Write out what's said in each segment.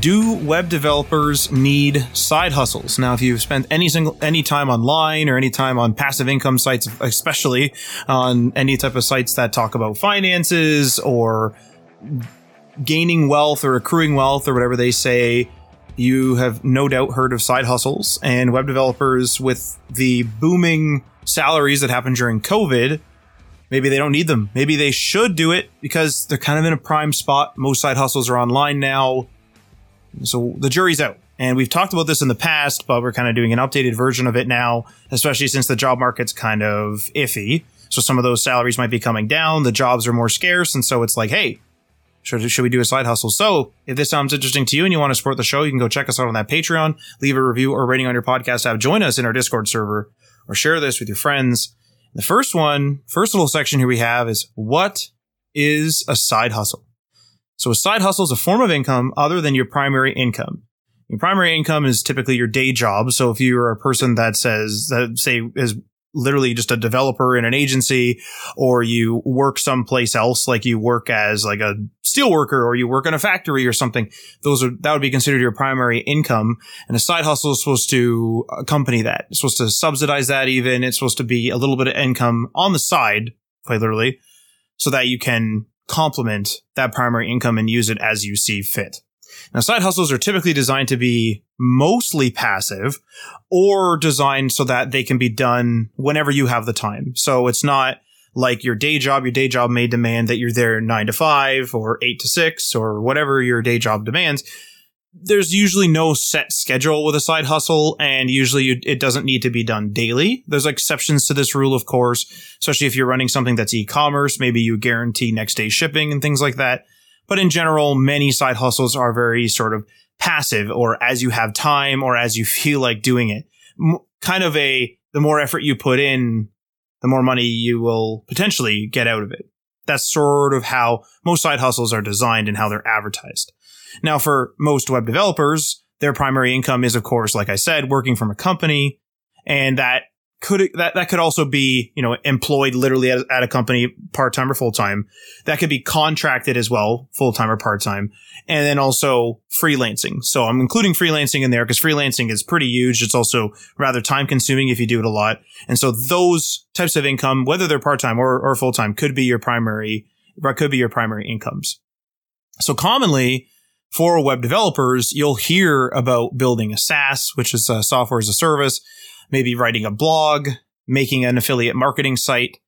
"Do Web Developers Need Side Hustles?" Now, if you've spent any single any time online or any time on passive income sites, especially on any type of sites that talk about finances or gaining wealth or accruing wealth or whatever they say, you have no doubt heard of side hustles and web developers with the booming salaries that happened during COVID Maybe they don't need them. Maybe they should do it because they're kind of in a prime spot. Most side hustles are online now. So the jury's out. And we've talked about this in the past, but we're kind of doing an updated version of it now, especially since the job market's kind of iffy. So some of those salaries might be coming down. The jobs are more scarce. And so it's like, hey, should, should we do a side hustle? So if this sounds interesting to you and you want to support the show, you can go check us out on that Patreon, leave a review or rating on your podcast app, join us in our Discord server, or share this with your friends. The first one, first little section here we have is what is a side hustle? So a side hustle is a form of income other than your primary income. Your primary income is typically your day job. So if you're a person that says that say is literally just a developer in an agency or you work someplace else, like you work as like a steel worker or you work in a factory or something, those are, that would be considered your primary income. And a side hustle is supposed to accompany that. It's supposed to subsidize that even. It's supposed to be a little bit of income on the side, quite literally, so that you can complement that primary income and use it as you see fit. Now, side hustles are typically designed to be mostly passive or designed so that they can be done whenever you have the time. So it's not like your day job. Your day job may demand that you're there nine to five or eight to six or whatever your day job demands. There's usually no set schedule with a side hustle, and usually you, it doesn't need to be done daily. There's exceptions to this rule, of course, especially if you're running something that's e-commerce. Maybe you guarantee next day shipping and things like that. But in general, many side hustles are very sort of passive or as you have time or as you feel like doing it. M- kind of a, the more effort you put in, the more money you will potentially get out of it. That's sort of how most side hustles are designed and how they're advertised. Now, for most web developers, their primary income is, of course, like I said, working from a company. And that could that that could also be you know employed literally at, at a company part time or full time. That could be contracted as well, full time or part time, and then also freelancing. So I'm including freelancing in there because freelancing is pretty huge. It's also rather time consuming if you do it a lot, and so those types of income, whether they're part time or, or full time, could be your primary could be your primary incomes. So commonly for web developers, you'll hear about building a SaaS, which is a software as a service maybe writing a blog, making an affiliate marketing site.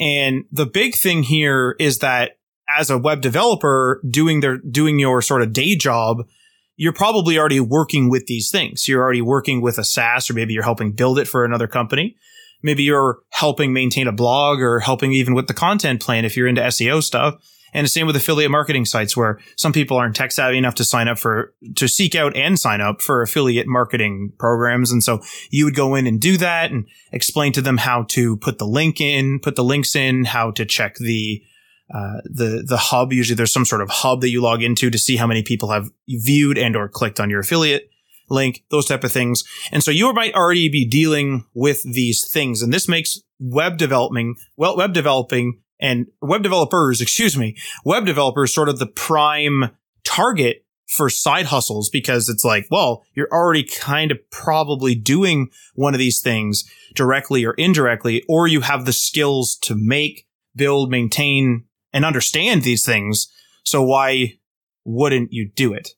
And the big thing here is that as a web developer doing their, doing your sort of day job, you're probably already working with these things. You're already working with a SaaS or maybe you're helping build it for another company. Maybe you're helping maintain a blog or helping even with the content plan if you're into SEO stuff. And the same with affiliate marketing sites where some people aren't tech savvy enough to sign up for, to seek out and sign up for affiliate marketing programs. And so you would go in and do that and explain to them how to put the link in, put the links in, how to check the, uh, the, the hub. Usually there's some sort of hub that you log into to see how many people have viewed and or clicked on your affiliate link, those type of things. And so you might already be dealing with these things. And this makes web developing, well, web developing and web developers, excuse me, web developers sort of the prime target for side hustles because it's like, well, you're already kind of probably doing one of these things directly or indirectly, or you have the skills to make, build, maintain, and understand these things. So why wouldn't you do it?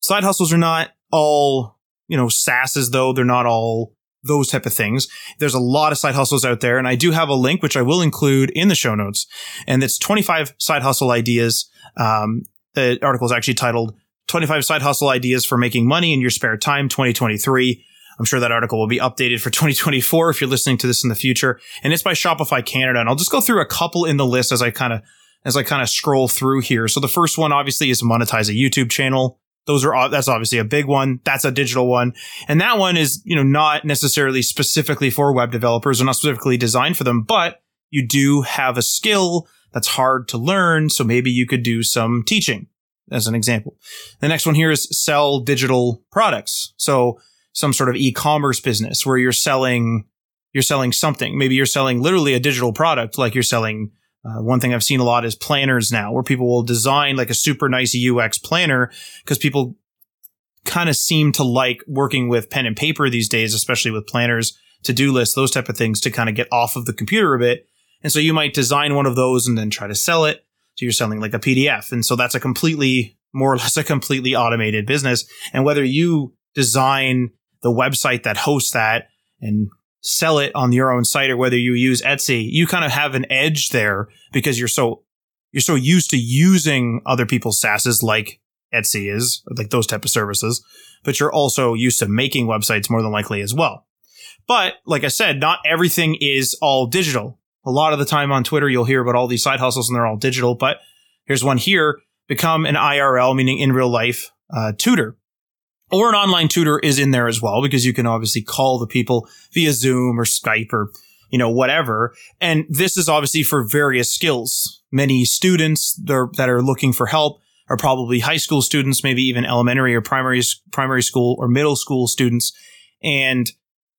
Side hustles are not all, you know, SaaSes though. They're not all those type of things. There's a lot of side hustles out there. And I do have a link, which I will include in the show notes. And it's 25 side hustle ideas. Um, the article is actually titled 25 side hustle ideas for making money in your spare time 2023. I'm sure that article will be updated for 2024 if you're listening to this in the future. And it's by Shopify Canada. And I'll just go through a couple in the list as I kind of as I kind of scroll through here. So the first one obviously is monetize a YouTube channel. Those are that's obviously a big one. That's a digital one. And that one is, you know, not necessarily specifically for web developers or not specifically designed for them, but you do have a skill that's hard to learn. So maybe you could do some teaching as an example. The next one here is sell digital products. So some sort of e-commerce business where you're selling, you're selling something. Maybe you're selling literally a digital product, like you're selling uh, one thing I've seen a lot is planners now, where people will design like a super nice UX planner because people kind of seem to like working with pen and paper these days, especially with planners, to do lists, those type of things to kind of get off of the computer a bit. And so you might design one of those and then try to sell it. So you're selling like a PDF. And so that's a completely, more or less a completely automated business. And whether you design the website that hosts that and sell it on your own site or whether you use Etsy, you kind of have an edge there because you're so you're so used to using other people's SaaSes like Etsy is, like those type of services, but you're also used to making websites more than likely as well. But like I said, not everything is all digital. A lot of the time on Twitter, you'll hear about all these side hustles and they're all digital, but here's one here. Become an IRL, meaning in real life, uh, tutor or an online tutor is in there as well because you can obviously call the people via Zoom or Skype or you know whatever. And this is obviously for various skills. Many students that are looking for help are probably high school students maybe even elementary or primary primary school or middle school students. And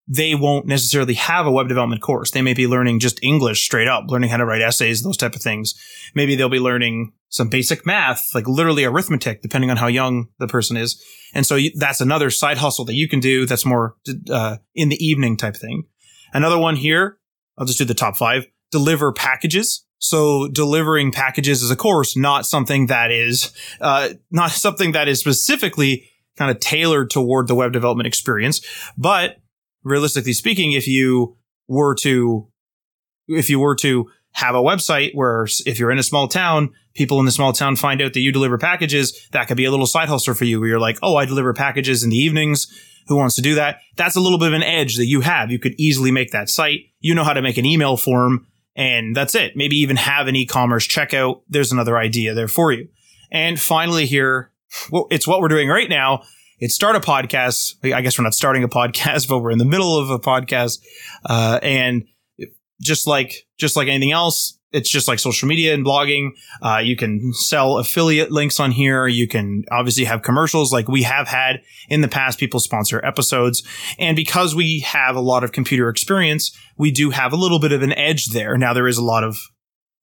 they won't necessarily have a web development course. They may be learning just English straight up, learning how to write essays, those type of things. Maybe they'll be learning some basic math, like literally arithmetic, depending on how young the person is. And so that's another side hustle that you can do that's more uh, in the evening type thing. Another one here, I'll just do the top five, deliver packages. So delivering packages is, of course, not something that is, uh, not something that is specifically kind of tailored toward the web development experience, but realistically speaking, if you were to, if you were to have a website where if you're in a small town, people in the small town find out that you deliver packages, that could be a little side hustle for you where you're like, oh, I deliver packages in the evenings. Who wants to do that? That's a little bit of an edge that you have. You could easily make that site. You know how to make an email form and that's it. Maybe even have an e-commerce checkout. There's another idea there for you. And finally here, well, it's what we're doing right now it's start a podcast. I guess we're not starting a podcast, but we're in the middle of a podcast. Uh, and just like, just like anything else, it's just like social media and blogging. Uh, you can sell affiliate links on here. You can obviously have commercials like we have had in the past. People sponsor episodes. And because we have a lot of computer experience, we do have a little bit of an edge there. Now there is a lot of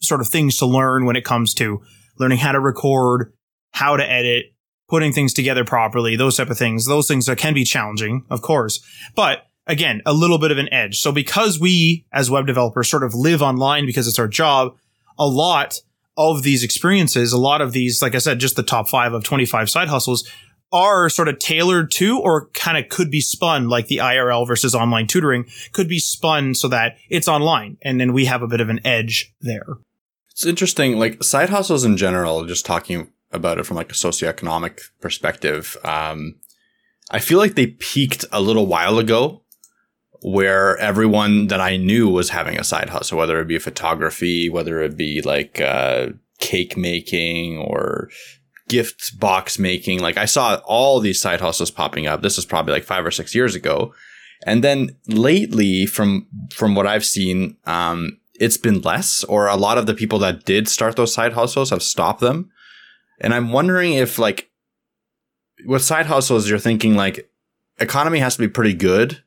sort of things to learn when it comes to learning how to record, how to edit, putting things together properly, those type of things. Those things are, can be challenging, of course, but again, a little bit of an edge. So because we as web developers sort of live online because it's our job, a lot of these experiences, a lot of these, like I said, just the top five of 25 side hustles are sort of tailored to or kind of could be spun like the IRL versus online tutoring could be spun so that it's online. And then we have a bit of an edge there. It's interesting. Like side hustles in general, just talking about it from like a socioeconomic perspective. Um, I feel like they peaked a little while ago where everyone that I knew was having a side hustle, whether it be photography, whether it be like uh, cake making or gift box making. Like I saw all these side hustles popping up. This was probably like five or six years ago. And then lately, from from what I've seen, um, it's been less, or a lot of the people that did start those side hustles have stopped them. And I'm wondering if like with side hustles, you're thinking like economy has to be pretty good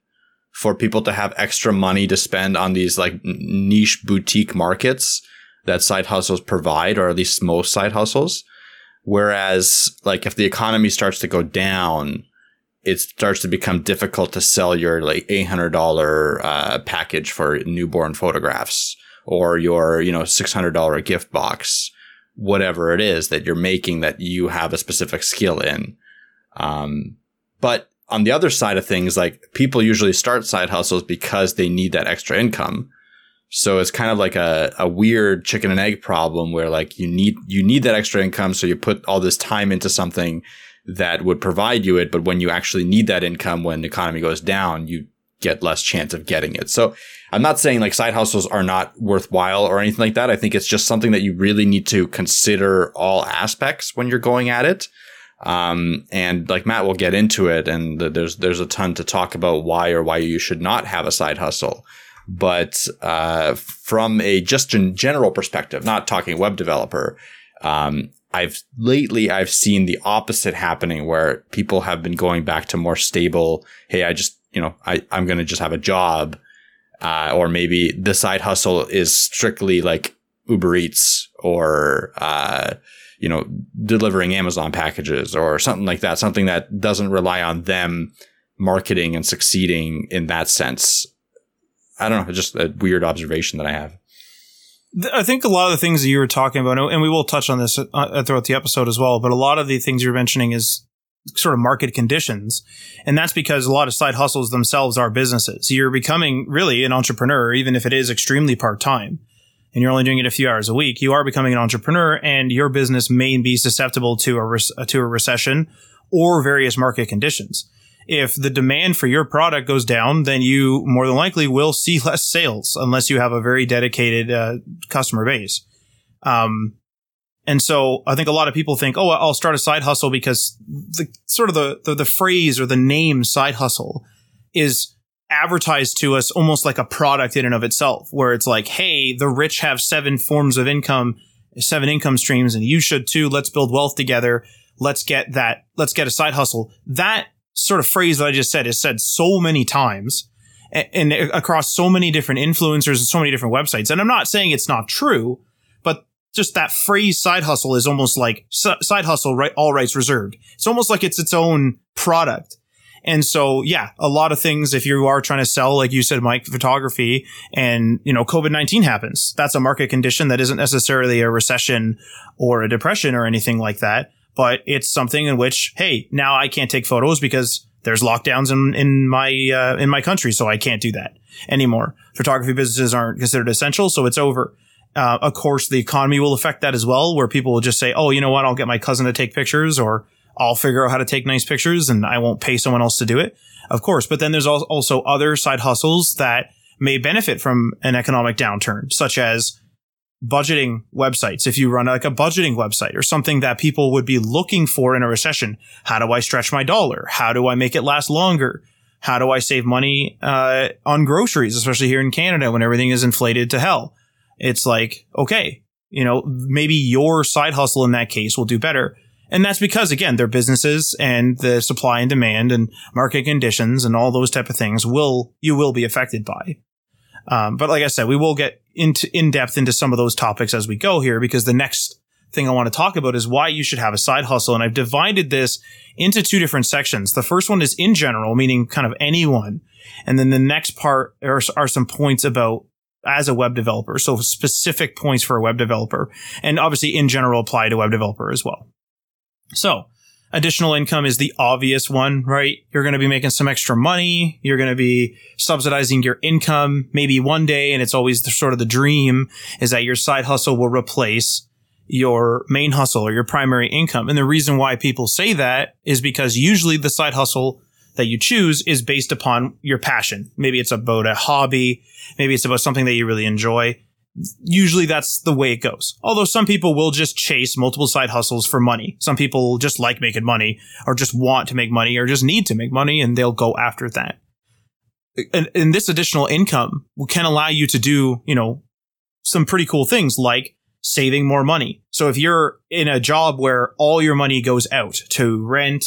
for people to have extra money to spend on these like niche boutique markets that side hustles provide, or at least most side hustles. Whereas like if the economy starts to go down, it starts to become difficult to sell your like $800 uh, package for newborn photographs or your, you know, $600 gift box whatever it is that you're making that you have a specific skill in. Um, but on the other side of things, like people usually start side hustles because they need that extra income. So it's kind of like a, a weird chicken and egg problem where like you need you need that extra income, so you put all this time into something that would provide you it, but when you actually need that income when the economy goes down, you get less chance of getting it. So I'm not saying like side hustles are not worthwhile or anything like that. I think it's just something that you really need to consider all aspects when you're going at it. Um, and like Matt will get into it, and there's there's a ton to talk about why or why you should not have a side hustle. But uh, from a just in general perspective, not talking web developer, um, I've lately I've seen the opposite happening where people have been going back to more stable. Hey, I just you know I I'm going to just have a job, uh, or maybe the side hustle is strictly like Uber Eats or uh, you know, delivering Amazon packages or something like that, something that doesn't rely on them marketing and succeeding in that sense. I don't know, just a weird observation that I have. I think a lot of the things that you were talking about, and we will touch on this uh, throughout the episode as well, but a lot of the things you're mentioning is sort of market conditions. And that's because a lot of side hustles themselves are businesses. You're becoming really an entrepreneur, even if it is extremely part time and you're only doing it a few hours a week, you are becoming an entrepreneur and your business may be susceptible to a, re- to a recession or various market conditions. If the demand for your product goes down, then you more than likely will see less sales unless you have a very dedicated uh, customer base. Um, and so I think a lot of people think, oh, I'll start a side hustle because the sort of the, the, the phrase or the name side hustle is advertised to us almost like a product in and of itself, where it's like, hey, the rich have seven forms of income, seven income streams, and you should too. Let's build wealth together. Let's get that. Let's get a side hustle. That sort of phrase that I just said is said so many times and, and across so many different influencers and so many different websites. And I'm not saying it's not true, just that phrase side hustle is almost like side hustle, right? All rights reserved. It's almost like it's its own product. And so, yeah, a lot of things, if you are trying to sell, like you said, Mike, photography and, you know, COVID-19 happens. That's a market condition that isn't necessarily a recession or a depression or anything like that. But it's something in which, hey, now I can't take photos because there's lockdowns in, in my, uh, in my country. So I can't do that anymore. Photography businesses aren't considered essential. So it's over. Uh, of course, the economy will affect that as well, where people will just say, "Oh, you know what? I'll get my cousin to take pictures," or I'll figure out how to take nice pictures and I won't pay someone else to do it. Of course. But then there's also other side hustles that may benefit from an economic downturn, such as budgeting websites. If you run like a budgeting website or something that people would be looking for in a recession, how do I stretch my dollar? How do I make it last longer? How do I save money uh, on groceries, especially here in Canada when everything is inflated to hell? It's like, okay, you know, maybe your side hustle in that case will do better. And that's because again, their businesses and the supply and demand and market conditions and all those type of things will, you will be affected by. Um, but like I said, we will get into in depth into some of those topics as we go here because the next thing I want to talk about is why you should have a side hustle. And I've divided this into two different sections. The first one is in general, meaning kind of anyone. And then the next part are, are some points about as a web developer. So specific points for a web developer and obviously in general apply to web developer as well. So additional income is the obvious one, right? You're going to be making some extra money. You're going to be subsidizing your income maybe one day. And it's always the, sort of the dream is that your side hustle will replace your main hustle or your primary income. And the reason why people say that is because usually the side hustle that you choose is based upon your passion. Maybe it's about a hobby. Maybe it's about something that you really enjoy usually that's the way it goes. Although some people will just chase multiple side hustles for money. Some people just like making money or just want to make money or just need to make money and they'll go after that. And, and this additional income can allow you to do, you know, some pretty cool things like saving more money. So if you're in a job where all your money goes out to rent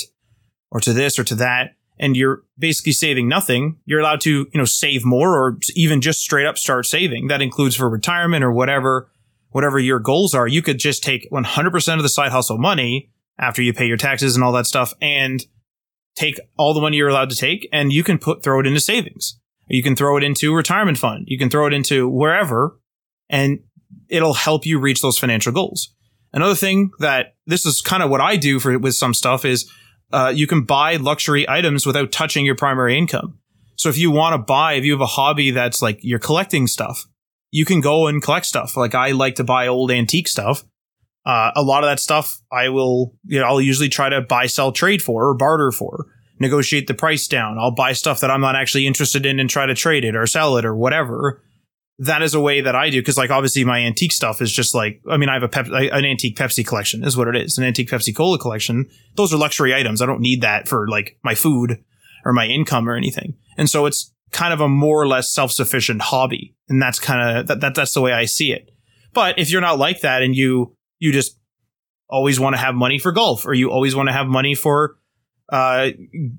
or to this or to that, and you're basically saving nothing, you're allowed to, you know, save more or even just straight up start saving. That includes for retirement or whatever, whatever your goals are. You could just take 100% of the side hustle money after you pay your taxes and all that stuff and take all the money you're allowed to take and you can put, throw it into savings. You can throw it into retirement fund. You can throw it into wherever and it'll help you reach those financial goals. Another thing that this is kind of what I do for with some stuff is uh, you can buy luxury items without touching your primary income. So if you want to buy, if you have a hobby that's like you're collecting stuff, you can go and collect stuff. Like I like to buy old antique stuff. Uh, a lot of that stuff I will, you know, I'll usually try to buy, sell, trade for or barter for, negotiate the price down. I'll buy stuff that I'm not actually interested in and try to trade it or sell it or whatever. That is a way that I do. Cause like obviously my antique stuff is just like, I mean, I have a pep, an antique Pepsi collection is what it is. An antique Pepsi Cola collection. Those are luxury items. I don't need that for like my food or my income or anything. And so it's kind of a more or less self-sufficient hobby. And that's kind of, that, that, that's the way I see it. But if you're not like that and you, you just always want to have money for golf or you always want to have money for, uh,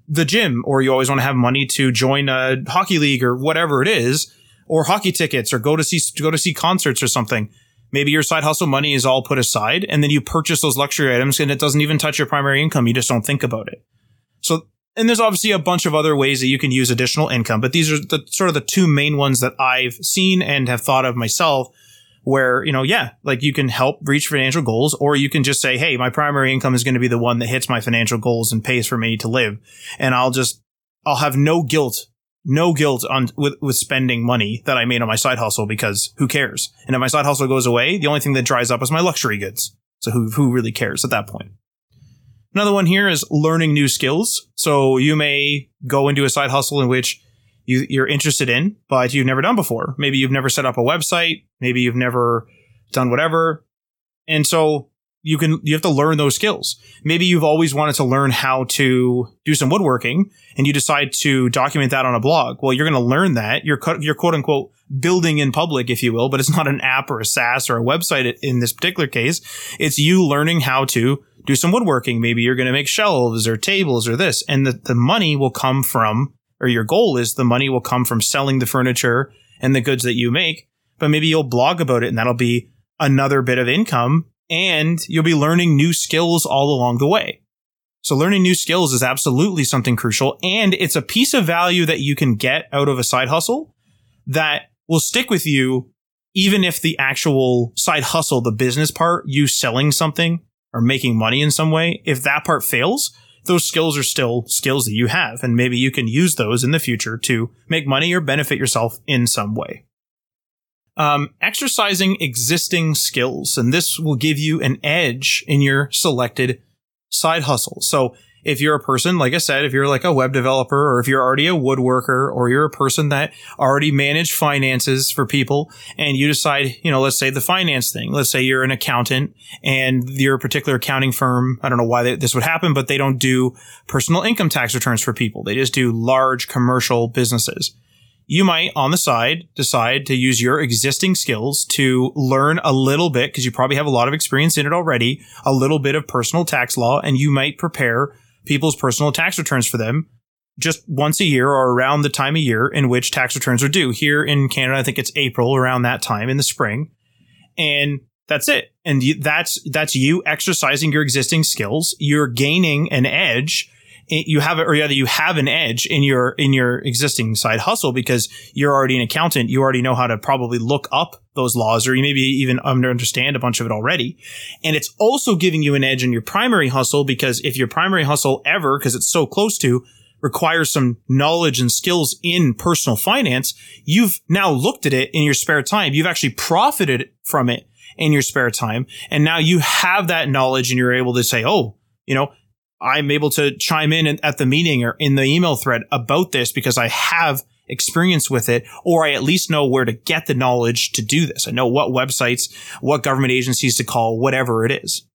the gym or you always want to have money to join a hockey league or whatever it is, or hockey tickets or go to see, go to see concerts or something. Maybe your side hustle money is all put aside and then you purchase those luxury items and it doesn't even touch your primary income. You just don't think about it. So and there's obviously a bunch of other ways that you can use additional income, but these are the sort of the two main ones that I've seen and have thought of myself where, you know, yeah, like you can help reach financial goals or you can just say, Hey, my primary income is going to be the one that hits my financial goals and pays for me to live. And I'll just, I'll have no guilt, no guilt on with, with spending money that I made on my side hustle because who cares? And if my side hustle goes away, the only thing that dries up is my luxury goods. So who, who really cares at that point? Another one here is learning new skills. So you may go into a side hustle in which you, you're interested in, but you've never done before. Maybe you've never set up a website. Maybe you've never done whatever. And so you can, you have to learn those skills. Maybe you've always wanted to learn how to do some woodworking and you decide to document that on a blog. Well, you're going to learn that. You're, you're quote unquote building in public, if you will, but it's not an app or a SaaS or a website in this particular case. It's you learning how to do some woodworking. Maybe you're going to make shelves or tables or this. And the, the money will come from, or your goal is the money will come from selling the furniture and the goods that you make. But maybe you'll blog about it and that'll be another bit of income and you'll be learning new skills all along the way. So learning new skills is absolutely something crucial and it's a piece of value that you can get out of a side hustle that will stick with you even if the actual side hustle, the business part, you selling something or making money in some way, if that part fails, those skills are still skills that you have. And maybe you can use those in the future to make money or benefit yourself in some way. Um, exercising existing skills, and this will give you an edge in your selected side hustle. So if you're a person, like I said, if you're like a web developer or if you're already a woodworker or you're a person that already managed finances for people and you decide, you know, let's say the finance thing, let's say you're an accountant and your particular accounting firm, I don't know why they, this would happen, but they don't do personal income tax returns for people. They just do large commercial businesses. You might on the side decide to use your existing skills to learn a little bit because you probably have a lot of experience in it already, a little bit of personal tax law, and you might prepare people's personal tax returns for them just once a year or around the time of year in which tax returns are due. Here in Canada, I think it's April around that time in the spring. And that's it. And that's, that's you exercising your existing skills. You're gaining an edge you have or rather you have an edge in your in your existing side hustle because you're already an accountant. You already know how to probably look up those laws or you maybe even understand a bunch of it already. And it's also giving you an edge in your primary hustle because if your primary hustle ever because it's so close to requires some knowledge and skills in personal finance you've now looked at it in your spare time. You've actually profited from it in your spare time. And now you have that knowledge and you're able to say oh you know I'm able to chime in at the meeting or in the email thread about this because I have experience with it, or I at least know where to get the knowledge to do this. I know what websites, what government agencies to call, whatever it is.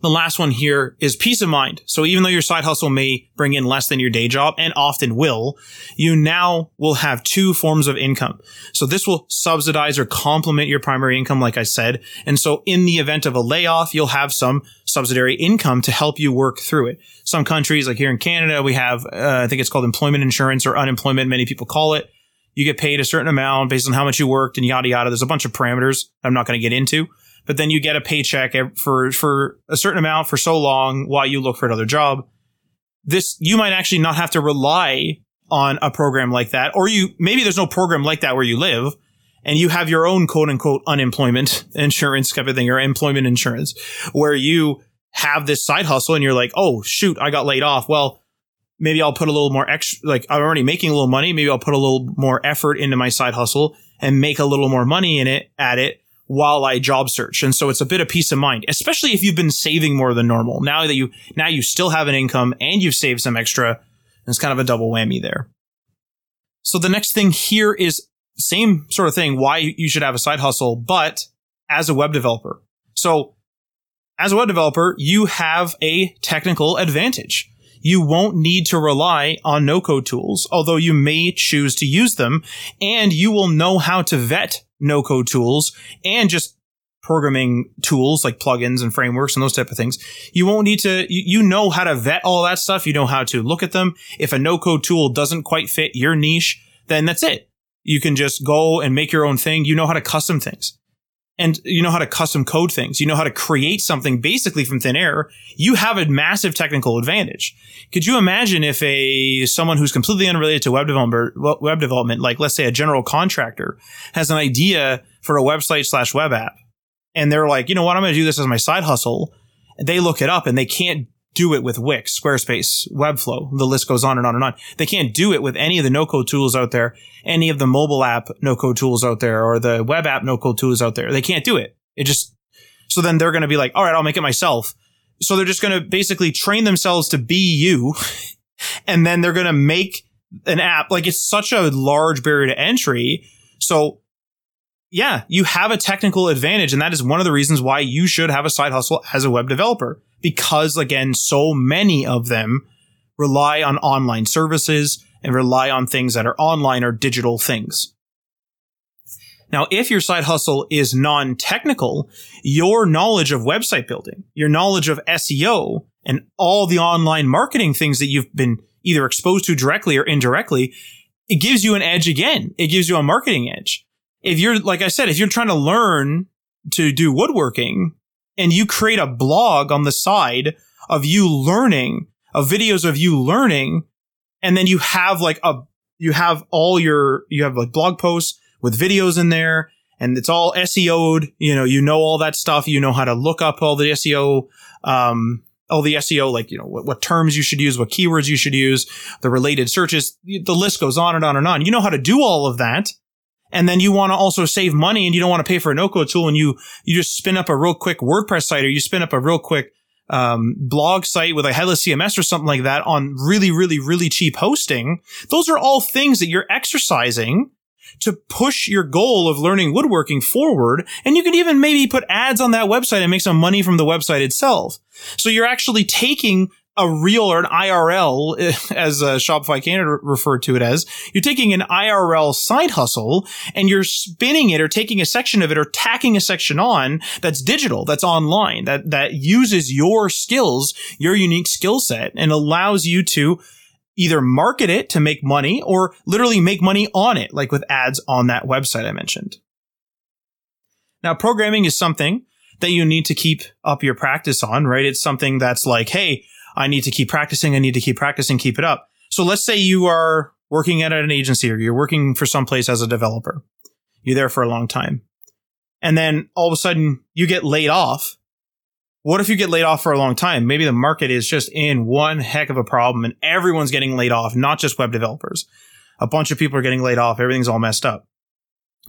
The last one here is peace of mind. So even though your side hustle may bring in less than your day job and often will, you now will have two forms of income. So this will subsidize or complement your primary income, like I said. And so in the event of a layoff, you'll have some subsidiary income to help you work through it. Some countries, like here in Canada, we have, uh, I think it's called employment insurance or unemployment. Many people call it. You get paid a certain amount based on how much you worked and yada yada. There's a bunch of parameters I'm not going to get into but then you get a paycheck for for a certain amount for so long while you look for another job. This you might actually not have to rely on a program like that, or you maybe there's no program like that where you live, and you have your own quote unquote unemployment insurance type of thing or employment insurance, where you have this side hustle and you're like, oh shoot, I got laid off. Well, maybe I'll put a little more extra, like I'm already making a little money. Maybe I'll put a little more effort into my side hustle and make a little more money in it at it while I job search. And so it's a bit of peace of mind, especially if you've been saving more than normal. Now that you, now you still have an income and you've saved some extra, it's kind of a double whammy there. So the next thing here is same sort of thing, why you should have a side hustle, but as a web developer. So as a web developer, you have a technical advantage. You won't need to rely on no code tools, although you may choose to use them and you will know how to vet no code tools and just programming tools like plugins and frameworks and those type of things. You won't need to, you, know how to vet all that stuff. You know how to look at them. If a no code tool doesn't quite fit your niche, then that's it. You can just go and make your own thing. You know how to custom things and you know how to custom code things. You know how to create something basically from thin air. You have a massive technical advantage. Could you imagine if a someone who's completely unrelated to web development, web development, like let's say a general contractor, has an idea for a website slash web app, and they're like, you know what, I'm going to do this as my side hustle. They look it up and they can't do it with Wix, Squarespace, Webflow. The list goes on and on and on. They can't do it with any of the no code tools out there, any of the mobile app no code tools out there, or the web app no code tools out there. They can't do it. It just, so then they're going to be like, all right, I'll make it myself. So they're just going to basically train themselves to be you. and then they're going to make an app. Like it's such a large barrier to entry. So yeah, you have a technical advantage. And that is one of the reasons why you should have a side hustle as a web developer because again, so many of them rely on online services and rely on things that are online or digital things. Now, if your side hustle is non-technical, your knowledge of website building, your knowledge of SEO and all the online marketing things that you've been either exposed to directly or indirectly, it gives you an edge again. It gives you a marketing edge. If you're, like I said, if you're trying to learn to do woodworking, and you create a blog on the side of you learning, of videos of you learning, and then you have like a, you have all your, you have like blog posts with videos in there, and it's all SEO'd, you know, you know all that stuff, you know how to look up all the SEO, um, all the SEO, like, you know, what, what terms you should use, what keywords you should use, the related searches, the list goes on and on and on. You know how to do all of that and then you want to also save money and you don't want to pay for a no-code tool and you you just spin up a real quick WordPress site or you spin up a real quick um, blog site with a headless CMS or something like that on really, really, really cheap hosting. Those are all things that you're exercising to push your goal of learning woodworking forward. And you can even maybe put ads on that website and make some money from the website itself. So you're actually taking a real or an IRL, as uh, Shopify Canada referred to it as, you're taking an IRL side hustle and you're spinning it or taking a section of it or tacking a section on that's digital, that's online, that, that uses your skills, your unique skill set and allows you to either market it to make money or literally make money on it, like with ads on that website I mentioned. Now, programming is something that you need to keep up your practice on, right? It's something that's like, Hey, I need to keep practicing. I need to keep practicing, keep it up. So let's say you are working at an agency or you're working for some place as a developer. You're there for a long time. And then all of a sudden you get laid off. What if you get laid off for a long time? Maybe the market is just in one heck of a problem and everyone's getting laid off, not just web developers. A bunch of people are getting laid off. Everything's all messed up.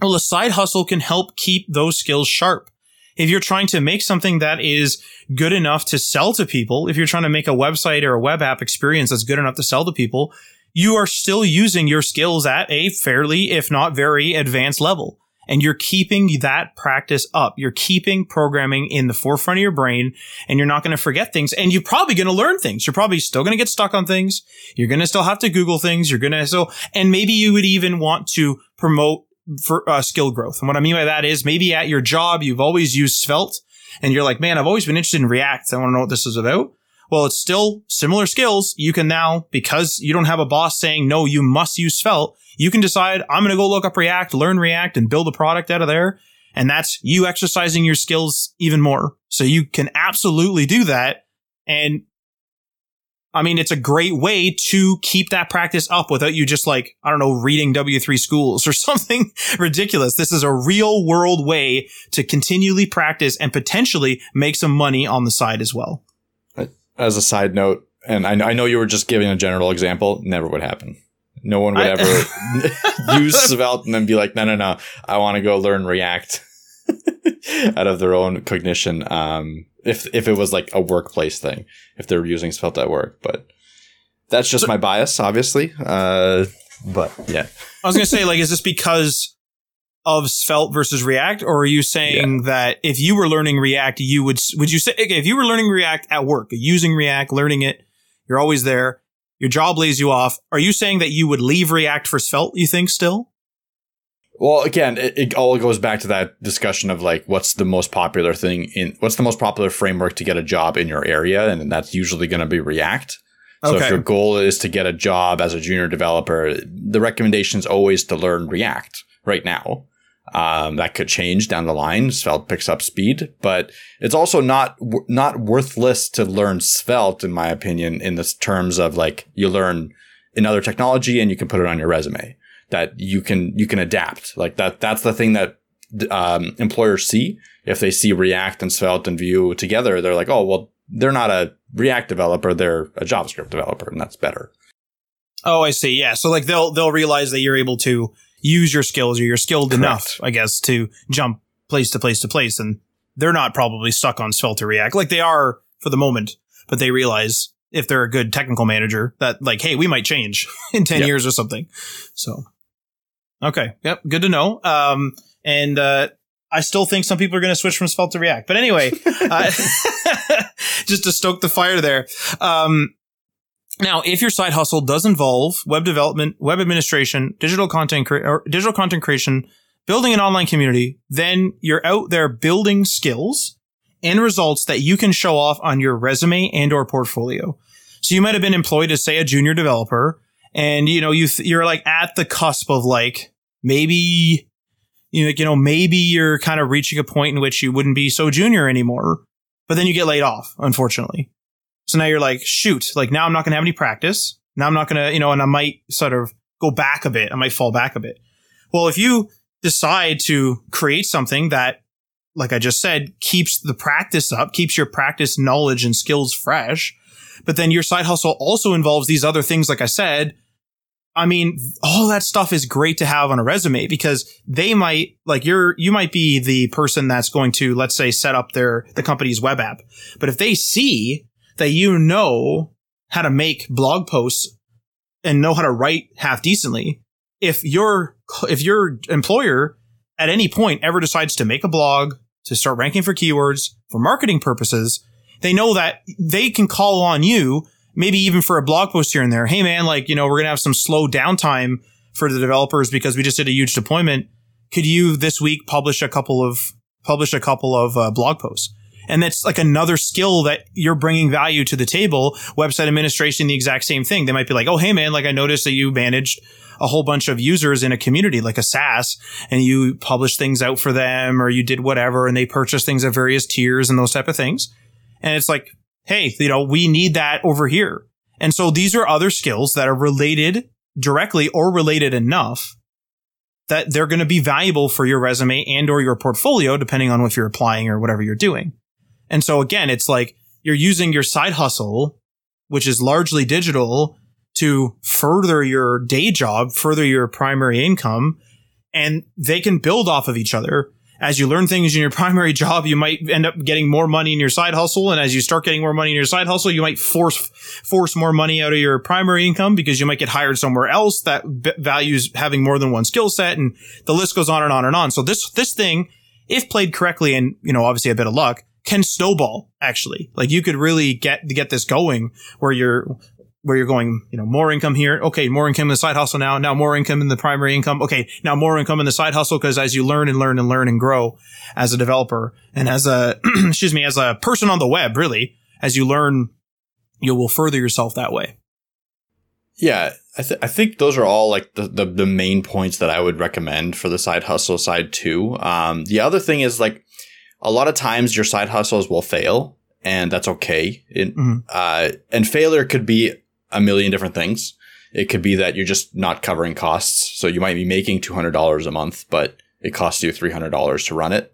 Well, a side hustle can help keep those skills sharp if you're trying to make something that is good enough to sell to people, if you're trying to make a website or a web app experience that's good enough to sell to people, you are still using your skills at a fairly, if not very advanced level. And you're keeping that practice up. You're keeping programming in the forefront of your brain and you're not going to forget things and you're probably going to learn things. You're probably still going to get stuck on things. You're going to still have to Google things. You're going to so, and maybe you would even want to promote for uh, skill growth. And what I mean by that is maybe at your job, you've always used Svelte and you're like, man, I've always been interested in React. I want to know what this is about. Well, it's still similar skills. You can now, because you don't have a boss saying, no, you must use Svelte, you can decide, I'm going to go look up React, learn React and build a product out of there. And that's you exercising your skills even more. So you can absolutely do that. And I mean, it's a great way to keep that practice up without you just like, I don't know, reading W3 schools or something ridiculous. This is a real world way to continually practice and potentially make some money on the side as well. as a side note, and I, I know you were just giving a general example, never would happen. No one would I- ever use Svelte and then be like, no, no, no, I want to go learn React out of their own cognition. Um, if if it was like a workplace thing, if they were using Svelte at work, but that's just my bias, obviously. Uh, but yeah, I was gonna say, like, is this because of Svelte versus React, or are you saying that if you were learning React, you would would you say okay, if you were learning React at work, using React, learning it, you're always there, your job lays you off. Are you saying that you would leave React for Svelte? You think still? Well, again, it, it all goes back to that discussion of like what's the most popular thing in what's the most popular framework to get a job in your area, and that's usually going to be React. So Okay. if your goal is to get a job as a junior developer, the recommendation is always to learn React right now. Um, that could change down the line. Svelte picks up speed, but it's also not not worthless to learn Svelte, in my opinion, in the terms of like you learn another technology and you can put it on your resume that you can you can adapt like that that's the thing that um, employers see if they see react and svelte and vue together they're like oh well they're not a react developer they're a javascript developer and that's better Oh, I see. Yeah. So like they'll they'll realize that you're able to use your skills or you're skilled Correct. enough, I guess, to jump place to place to place, and they're not probably stuck on Svelte or React like they are for the moment, but they realize if they're a good technical manager that like, hey, we might change in ten Yep. years or something. So, okay, yep, good to know. Um, and uh, I still think some people are going to switch from Svelte to React, but anyway, uh, just to stoke the fire there. Um, now, if your side hustle does involve web development, web administration, digital content, cre- or digital content creation, building an online community, then you're out there building skills and results that you can show off on your resume and or portfolio. So you might have been employed as say a junior developer and you know you th- you're like at the cusp of like maybe you know, you know maybe you're kind of reaching a point in which you wouldn't be so junior anymore, but then you get laid off unfortunately. So now you're like, shoot, like now I'm not going to have any practice. Now I'm not going to, you know, and I might sort of go back a bit. I might fall back a bit. Well, if you decide to create something that, like I just said, keeps the practice up, keeps your practice knowledge and skills fresh, but then your side hustle also involves these other things, like I said. I mean, all that stuff is great to have on a resume because they might, like you're, you might be the person that's going to, let's say, set up their, the company's web app. But if they see that you know how to make blog posts and know how to write half decently, if your if your employer at any point ever decides to make a blog to start ranking for keywords for marketing purposes, they know that they can call on you, maybe even for a blog post here and there. Hey man, like, you know, we're going to have some slow downtime for the developers because we just did a huge deployment. Could you this week publish a couple of publish a couple of uh, blog posts? And that's like another skill that you're bringing value to the table. Website administration, the exact same thing. They might be like, Oh, hey, man, like I noticed that you managed a whole bunch of users in a community, like a SaaS, and you published things out for them or you did whatever and they purchased things at various tiers and those type of things. And it's like, Hey, you know, we need that over here. And so these are other skills that are related directly or related enough that they're going to be valuable for your resume and or your portfolio, depending on if you're applying or whatever you're doing. And so again, it's like you're using your side hustle, which is largely digital to further your day job, further your primary income, and they can build off of each other. As you learn things in your primary job, you might end up getting more money in your side hustle. And as you start getting more money in your side hustle, you might force, force more money out of your primary income because you might get hired somewhere else that values having more than one skill set. And the list goes on and on and on. So this, this thing, if played correctly and, you know, obviously a bit of luck, can snowball actually. Like you could really get get this going where you're where you're going, you know, more income here. Okay, more income in the side hustle now. Now more income in the primary income. Okay, now more income in the side hustle because as you learn and learn and learn and grow as a developer and as a excuse me, as a person on the web, really, as you learn, you will further yourself that way. Yeah, I, th- I think those are all like the, the the main points that I would recommend for the side hustle side too. Um, the other thing is like a lot of times your side hustles will fail, and that's okay. It, Mhm. uh, and failure could be a million different things. It could be that you're just not covering costs, so you might be making two hundred dollars a month, but it costs you three hundred dollars to run it.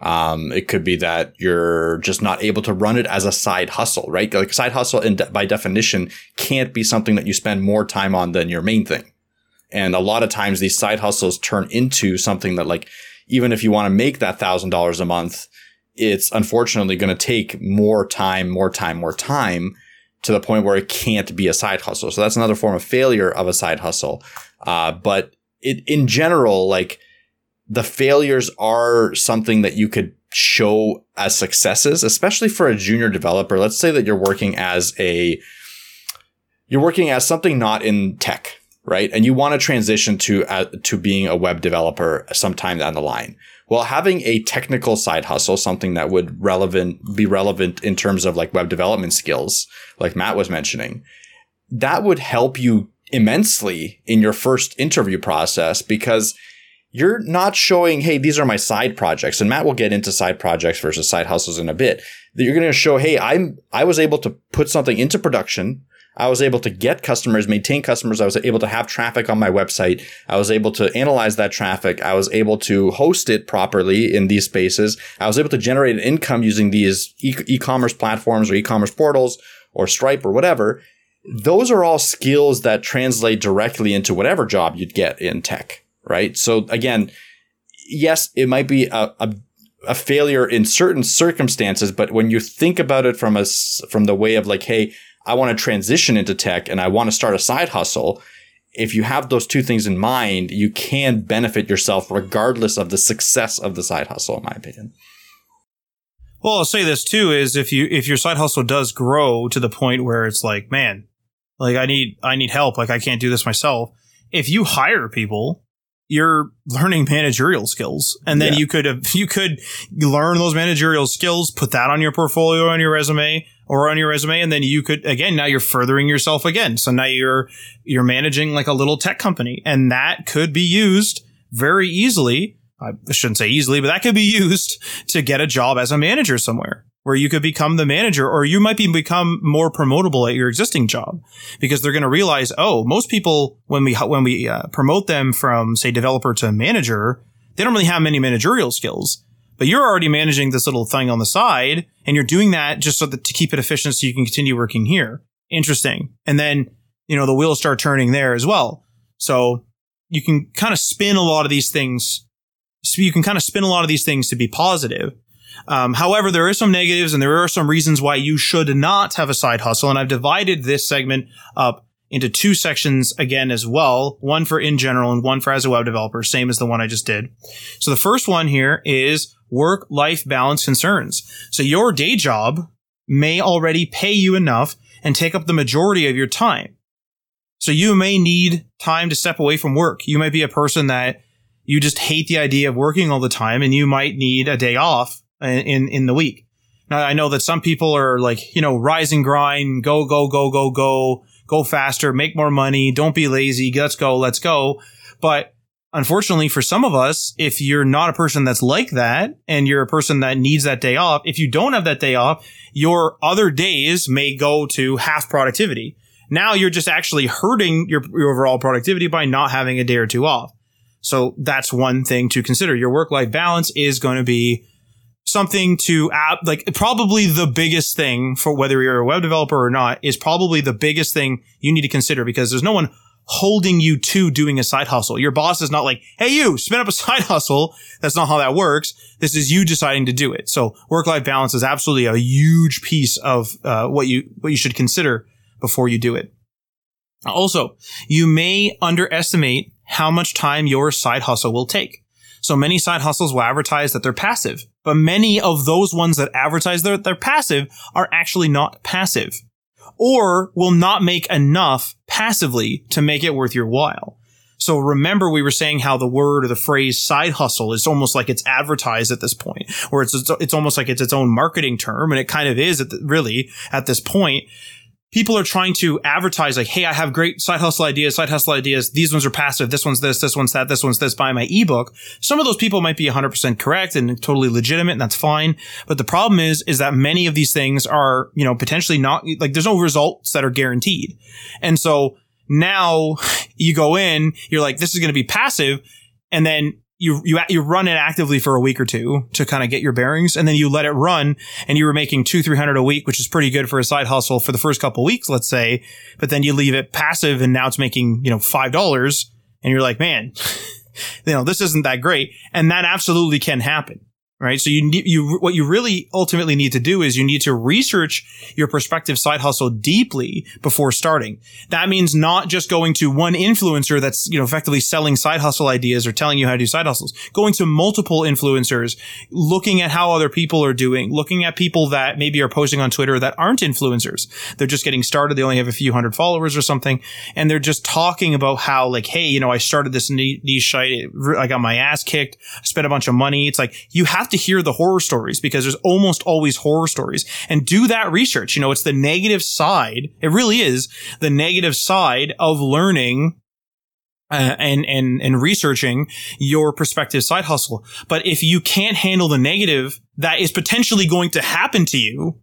Um, it could be that you're just not able to run it as a side hustle, right? Like side hustle, in de- by definition, can't be something that you spend more time on than your main thing. And a lot of times, these side hustles turn into something that, like, even if you want to make that thousand dollars a month, it's unfortunately going to take more time, more time, more time to the point where it can't be a side hustle. So that's another form of failure of a side hustle. Uh, but it, in general, like the failures are something that you could show as successes, especially for a junior developer. Let's say that you're working as a, you're working as something not in tech, right? And you want to transition to, uh, to being a web developer sometime down the line. Well, having a technical side hustle, something that would relevant, be relevant in terms of like web development skills, like Matt was mentioning, that would help you immensely in your first interview process because you're not showing, hey, these are my side projects. And Matt will get into side projects versus side hustles in a bit. That you're going to show, hey, I'm I was able to put something into production. I was able to get customers, maintain customers. I was able to have traffic on my website. I was able to analyze that traffic. I was able to host it properly in these spaces. I was able to generate an income using these e- commerce platforms or e-commerce portals or Stripe or whatever those are all skills that translate directly into whatever job you'd get in tech, right? So again, yes, it might be a, a, a failure in certain circumstances, but when you think about it from a, from the way of like, Hey, I want to transition into tech and I want to start a side hustle. If you have those two things in mind, you can benefit yourself regardless of the success of the side hustle, in my opinion. Well, I'll say this too is if you if your side hustle does grow to the point where it's like, man, like I need I need help. Like I can't do this myself. If you hire people, you're learning managerial skills, and then yeah. you could have you could learn those managerial skills, put that on your portfolio on your resume or on your resume, and then you could again now you're furthering yourself again. So now you're you're managing like a little tech company, and that could be used very easily. I shouldn't say easily, but that could be used to get a job as a manager somewhere where you could become the manager or you might be become more promotable at your existing job because they're going to realize, oh, most people, when we, when we uh, promote them from say developer to manager, they don't really have many managerial skills, but you're already managing this little thing on the side and you're doing that just so that to keep it efficient so you can continue working here. Interesting. And then, you know, the wheels start turning there as well. So you can kind of spin a lot of these things. So you can kind of spin a lot of these things to be positive um, however, there are some negatives and there are some reasons why you should not have a side hustle. And I've divided this segment up into two sections again as well. One for in general and one for as a web developer, same as the one I just did. So the first one here is work life balance concerns. So your day job may already pay you enough and take up the majority of your time. So you may need time to step away from work. You might be a person that you just hate the idea of working all the time and you might need a day off in in the week. Now I know that some people are like, you know, rise and grind, go go go go go, go faster, make more money, don't be lazy, let's go, let's go. But unfortunately for some of us, if you're not a person that's like that and you're a person that needs that day off, if you don't have that day off, your other days may go to half productivity. Now you're just actually hurting your, your overall productivity by not having a day or two off. So that's one thing to consider. Your work life balance is going to be something to app, like probably the biggest thing for whether you're a web developer or not is probably the biggest thing you need to consider because there's no one holding you to doing a side hustle. Your boss is not like, Hey, you spin up a side hustle. That's not how that works. This is you deciding to do it. So work life balance is absolutely a huge piece of uh, what you, what you should consider before you do it. Also, you may underestimate how much time your side hustle will take. So many side hustles will advertise that they're passive, but many of those ones that advertise that they're passive are actually not passive or will not make enough passively to make it worth your while. So remember we were saying how the word or the phrase side hustle is almost like it's advertised at this point, or it's, it's almost like it's its own marketing term. And it kind of is at the, really at this point people are trying to advertise like, Hey, I have great side hustle ideas, side hustle ideas. These ones are passive. This one's this, this one's that, this one's this. Buy my ebook. Some of those people might be 100% correct and totally legitimate. And that's fine. But the problem is, is that many of these things are, you know, potentially not like there's no results that are guaranteed. And so now you go in, you're like, this is going to be passive. And then you you you run it actively for a week or two to kind of get your bearings, and then you let it run, and you were making two three hundred a week, which is pretty good for a side hustle for the first couple weeks, let's say. But then you leave it passive, and now it's making you know five dollars, and you're like, man, you know this isn't that great, and that absolutely can happen right? So you need, you, what you really ultimately need to do is you need to research your prospective side hustle deeply before starting. That means not just going to one influencer that's, you know, effectively selling side hustle ideas or telling you how to do side hustles, going to multiple influencers, looking at how other people are doing, looking at people that maybe are posting on Twitter that aren't influencers. They're just getting started. They only have a few hundred followers or something. And they're just talking about how like, Hey, you know, I started this niche site. I got my ass kicked. I spent a bunch of money. It's like, you have have to hear the horror stories because there's almost always horror stories and do that research. You know, it's the negative side. It really is the negative side of learning uh, and and and researching your prospective side hustle. But if you can't handle the negative that is potentially going to happen to you,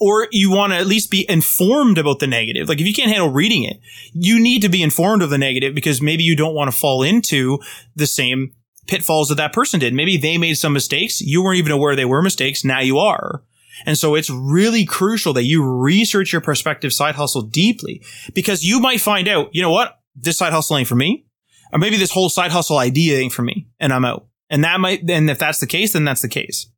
or you want to at least be informed about the negative, like if you can't handle reading it, you need to be informed of the negative because maybe you don't want to fall into the same pitfalls that that person did. Maybe they made some mistakes. You weren't even aware they were mistakes. Now you are. And so it's really crucial that you research your prospective side hustle deeply because you might find out, you know what? This side hustle ain't for me. Or maybe this whole side hustle idea ain't for me and I'm out. And that might, and if that's the case, then that's the case.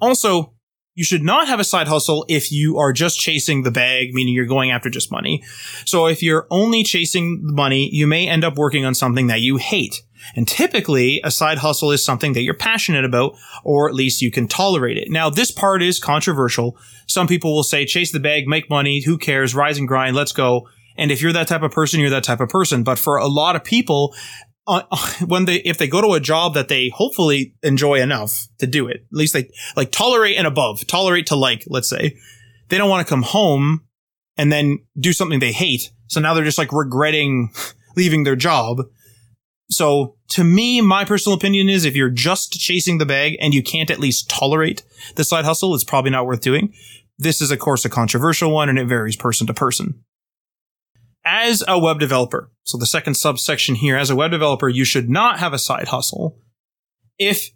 Also, you should not have a side hustle if you are just chasing the bag, meaning you're going after just money. So if you're only chasing the money, you may end up working on something that you hate. And typically a side hustle is something that you're passionate about, or at least you can tolerate it. Now, this part is controversial. Some people will say, chase the bag, make money. Who cares? Rise and grind. Let's go. And if you're that type of person, you're that type of person. But for a lot of people, uh, when they if they go to a job that they hopefully enjoy enough to do it, at least they like tolerate and above, tolerate to like, let's say, they don't want to come home and then do something they hate. So now they're just like regretting leaving their job so to me, my personal opinion is if you're just chasing the bag and you can't at least tolerate the side hustle, it's probably not worth doing. This is, of course, a controversial one and it varies person to person. As a web developer, so the second subsection here, as a web developer, you should not have a side hustle if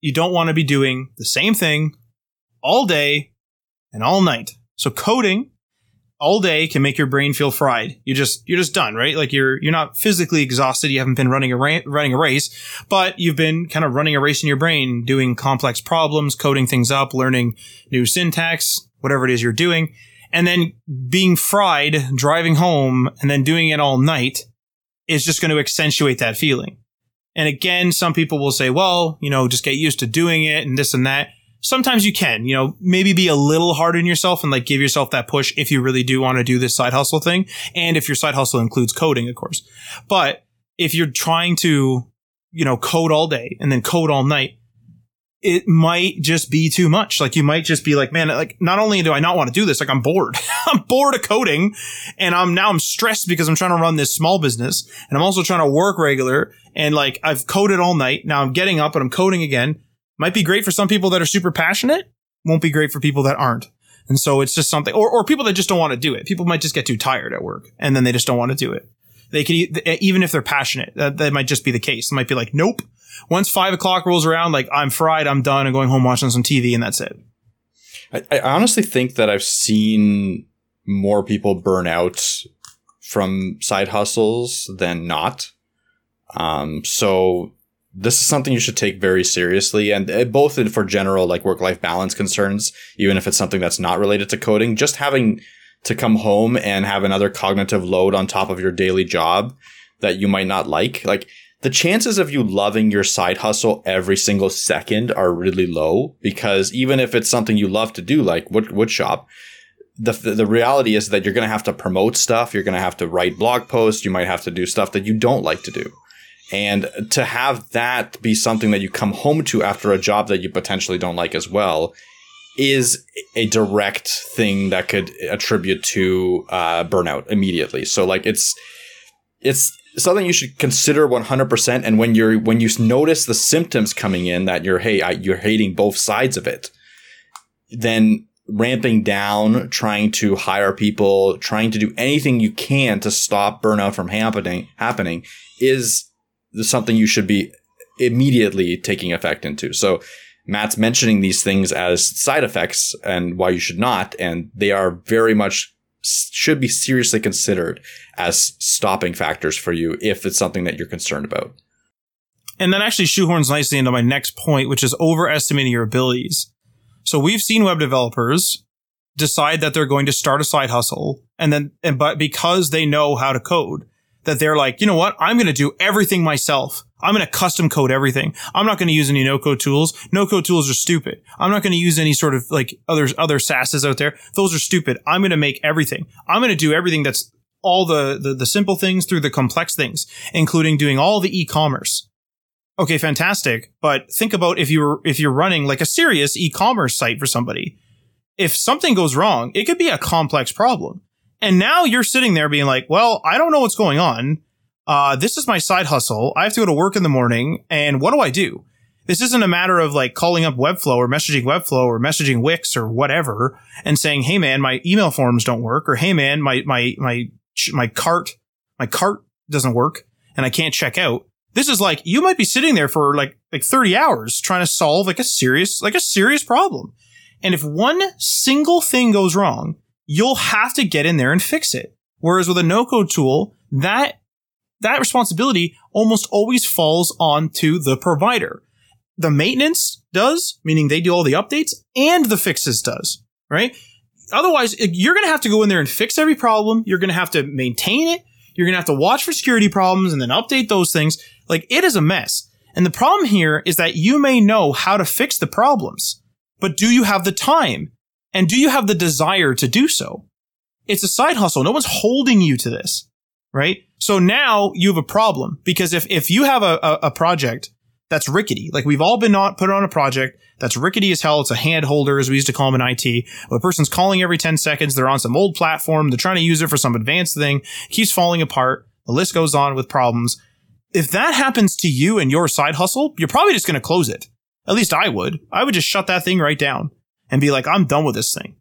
you don't want to be doing the same thing all day and all night. So coding all day can make your brain feel fried. You just you're just done, right? Like you're you're not physically exhausted. You haven't been running a ra- running a race, but you've been kind of running a race in your brain, doing complex problems, coding things up, learning new syntax, whatever it is you're doing, and then being fried driving home and then doing it all night is just going to accentuate that feeling. And again, some people will say, well, you know, just get used to doing it and this and that sometimes you can, you know, maybe be a little hard on yourself and like give yourself that push if you really do want to do this side hustle thing. And if your side hustle includes coding, of course. But if you're trying to, you know, code all day and then code all night, it might just be too much. Like you might just be like, man, like not only do I not want to do this, like I'm bored. I'm bored of coding and I'm now I'm stressed because I'm trying to run this small business and I'm also trying to work regular and like I've coded all night. Now I'm getting up and I'm coding again might be great for some people that are super passionate, won't be great for people that aren't. And so it's just something, or, or people that just don't want to do it. People might just get too tired at work and then they just don't want to do it. They could, even if they're passionate, that, that might just be the case. It might be like, nope. Once five o'clock rolls around, like I'm fried, I'm done, I'm going home watching some TV and that's it. I, I honestly think that I've seen more people burn out from side hustles than not. Um, so this is something you should take very seriously. And uh, both for general like work life balance concerns even if it's something that's not related to coding just having to come home and have another cognitive load on top of your daily job that you might not like like the chances of you loving your side hustle every single second are really low because even if it's something you love to do like wood, wood shop the, the reality is that you're going to have to promote stuff you're going to have to write blog posts you might have to do stuff that you don't like to do and to have that be something that you come home to after a job that you potentially don't like as well is a direct thing that could attribute to uh, burnout immediately. So like it's it's something you should consider 100% and when you're when you notice the symptoms coming in that you're hey I, you're hating both sides of it then ramping down trying to hire people trying to do anything you can to stop burnout from happening happening is something you should be immediately taking effect into. So Matt's mentioning these things as side effects and why you should not, and they are very much should be seriously considered as stopping factors for you if it's something that you're concerned about. And that actually shoehorns nicely into my next point, which is overestimating your abilities. So we've seen web developers decide that they're going to start a side hustle and then, and, but because they know how to code, that they're like, you know what? I'm going to do everything myself. I'm going to custom code everything. I'm not going to use any no code tools. No code tools are stupid. I'm not going to use any sort of like other, other SaaSes out there. Those are stupid. I'm going to make everything. I'm going to do everything that's all the, the, the simple things through the complex things, including doing all the e-commerce. Okay, fantastic. But think about if you're, if you're running like a serious e-commerce site for somebody. If something goes wrong, it could be a complex problem. And now you're sitting there being like, well, I don't know what's going on. Uh, this is my side hustle. I have to go to work in the morning. And what do I do? This isn't a matter of like calling up Webflow or messaging Webflow or messaging Wix or whatever and saying, Hey man, my email forms don't work. Or Hey man, my, my, my, my cart, my cart doesn't work and I can't check out. This is like, you might be sitting there for like, like 30 hours trying to solve like a serious, like a serious problem. And if one single thing goes wrong, you'll have to get in there and fix it. Whereas with a no code tool, that, that responsibility almost always falls onto the provider. The maintenance does, meaning they do all the updates and the fixes does, right? Otherwise, you're going to have to go in there and fix every problem. You're going to have to maintain it. You're going to have to watch for security problems and then update those things. Like it is a mess. And the problem here is that you may know how to fix the problems, but do you have the time? And do you have the desire to do so? It's a side hustle. No one's holding you to this, right? So now you have a problem because if, if you have a, a, a project that's rickety, like we've all been on, put on a project that's rickety as hell. It's a hand holder, as we used to call them in IT. A person's calling every 10 seconds. They're on some old platform. They're trying to use it for some advanced thing. keeps falling apart. The list goes on with problems. If that happens to you and your side hustle, you're probably just going to close it. At least I would. I would just shut that thing right down and be like, I'm done with this thing.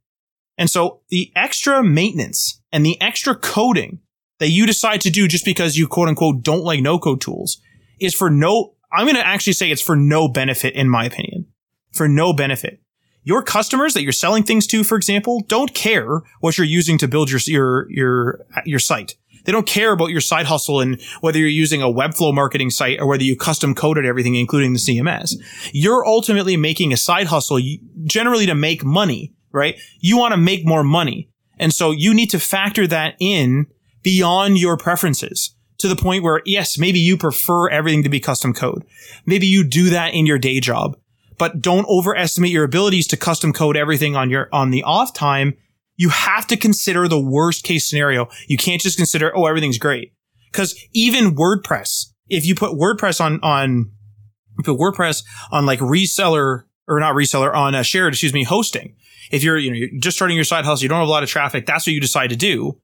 And so the extra maintenance and the extra coding that you decide to do just because you quote unquote don't like no code tools is for no, I'm going to actually say it's for no benefit in my opinion. For no benefit. Your customers that you're selling things to, for example, don't care what you're using to build your, your, your, your site. They don't care about your side hustle and whether you're using a Webflow marketing site or whether you custom coded everything, including the CMS. You're ultimately making a side hustle generally to make money, right? You want to make more money. And so you need to factor that in beyond your preferences to the point where, yes, maybe you prefer everything to be custom code. Maybe you do that in your day job, but don't overestimate your abilities to custom code everything on your, on the off time you have to consider the worst case scenario. You can't just consider, oh, everything's great. Cause even WordPress, if you put WordPress on, on, put WordPress on like reseller or not reseller on a shared, excuse me, hosting. If you're, you know, you're just starting your side hustle, you don't have a lot of traffic. That's what you decide to do.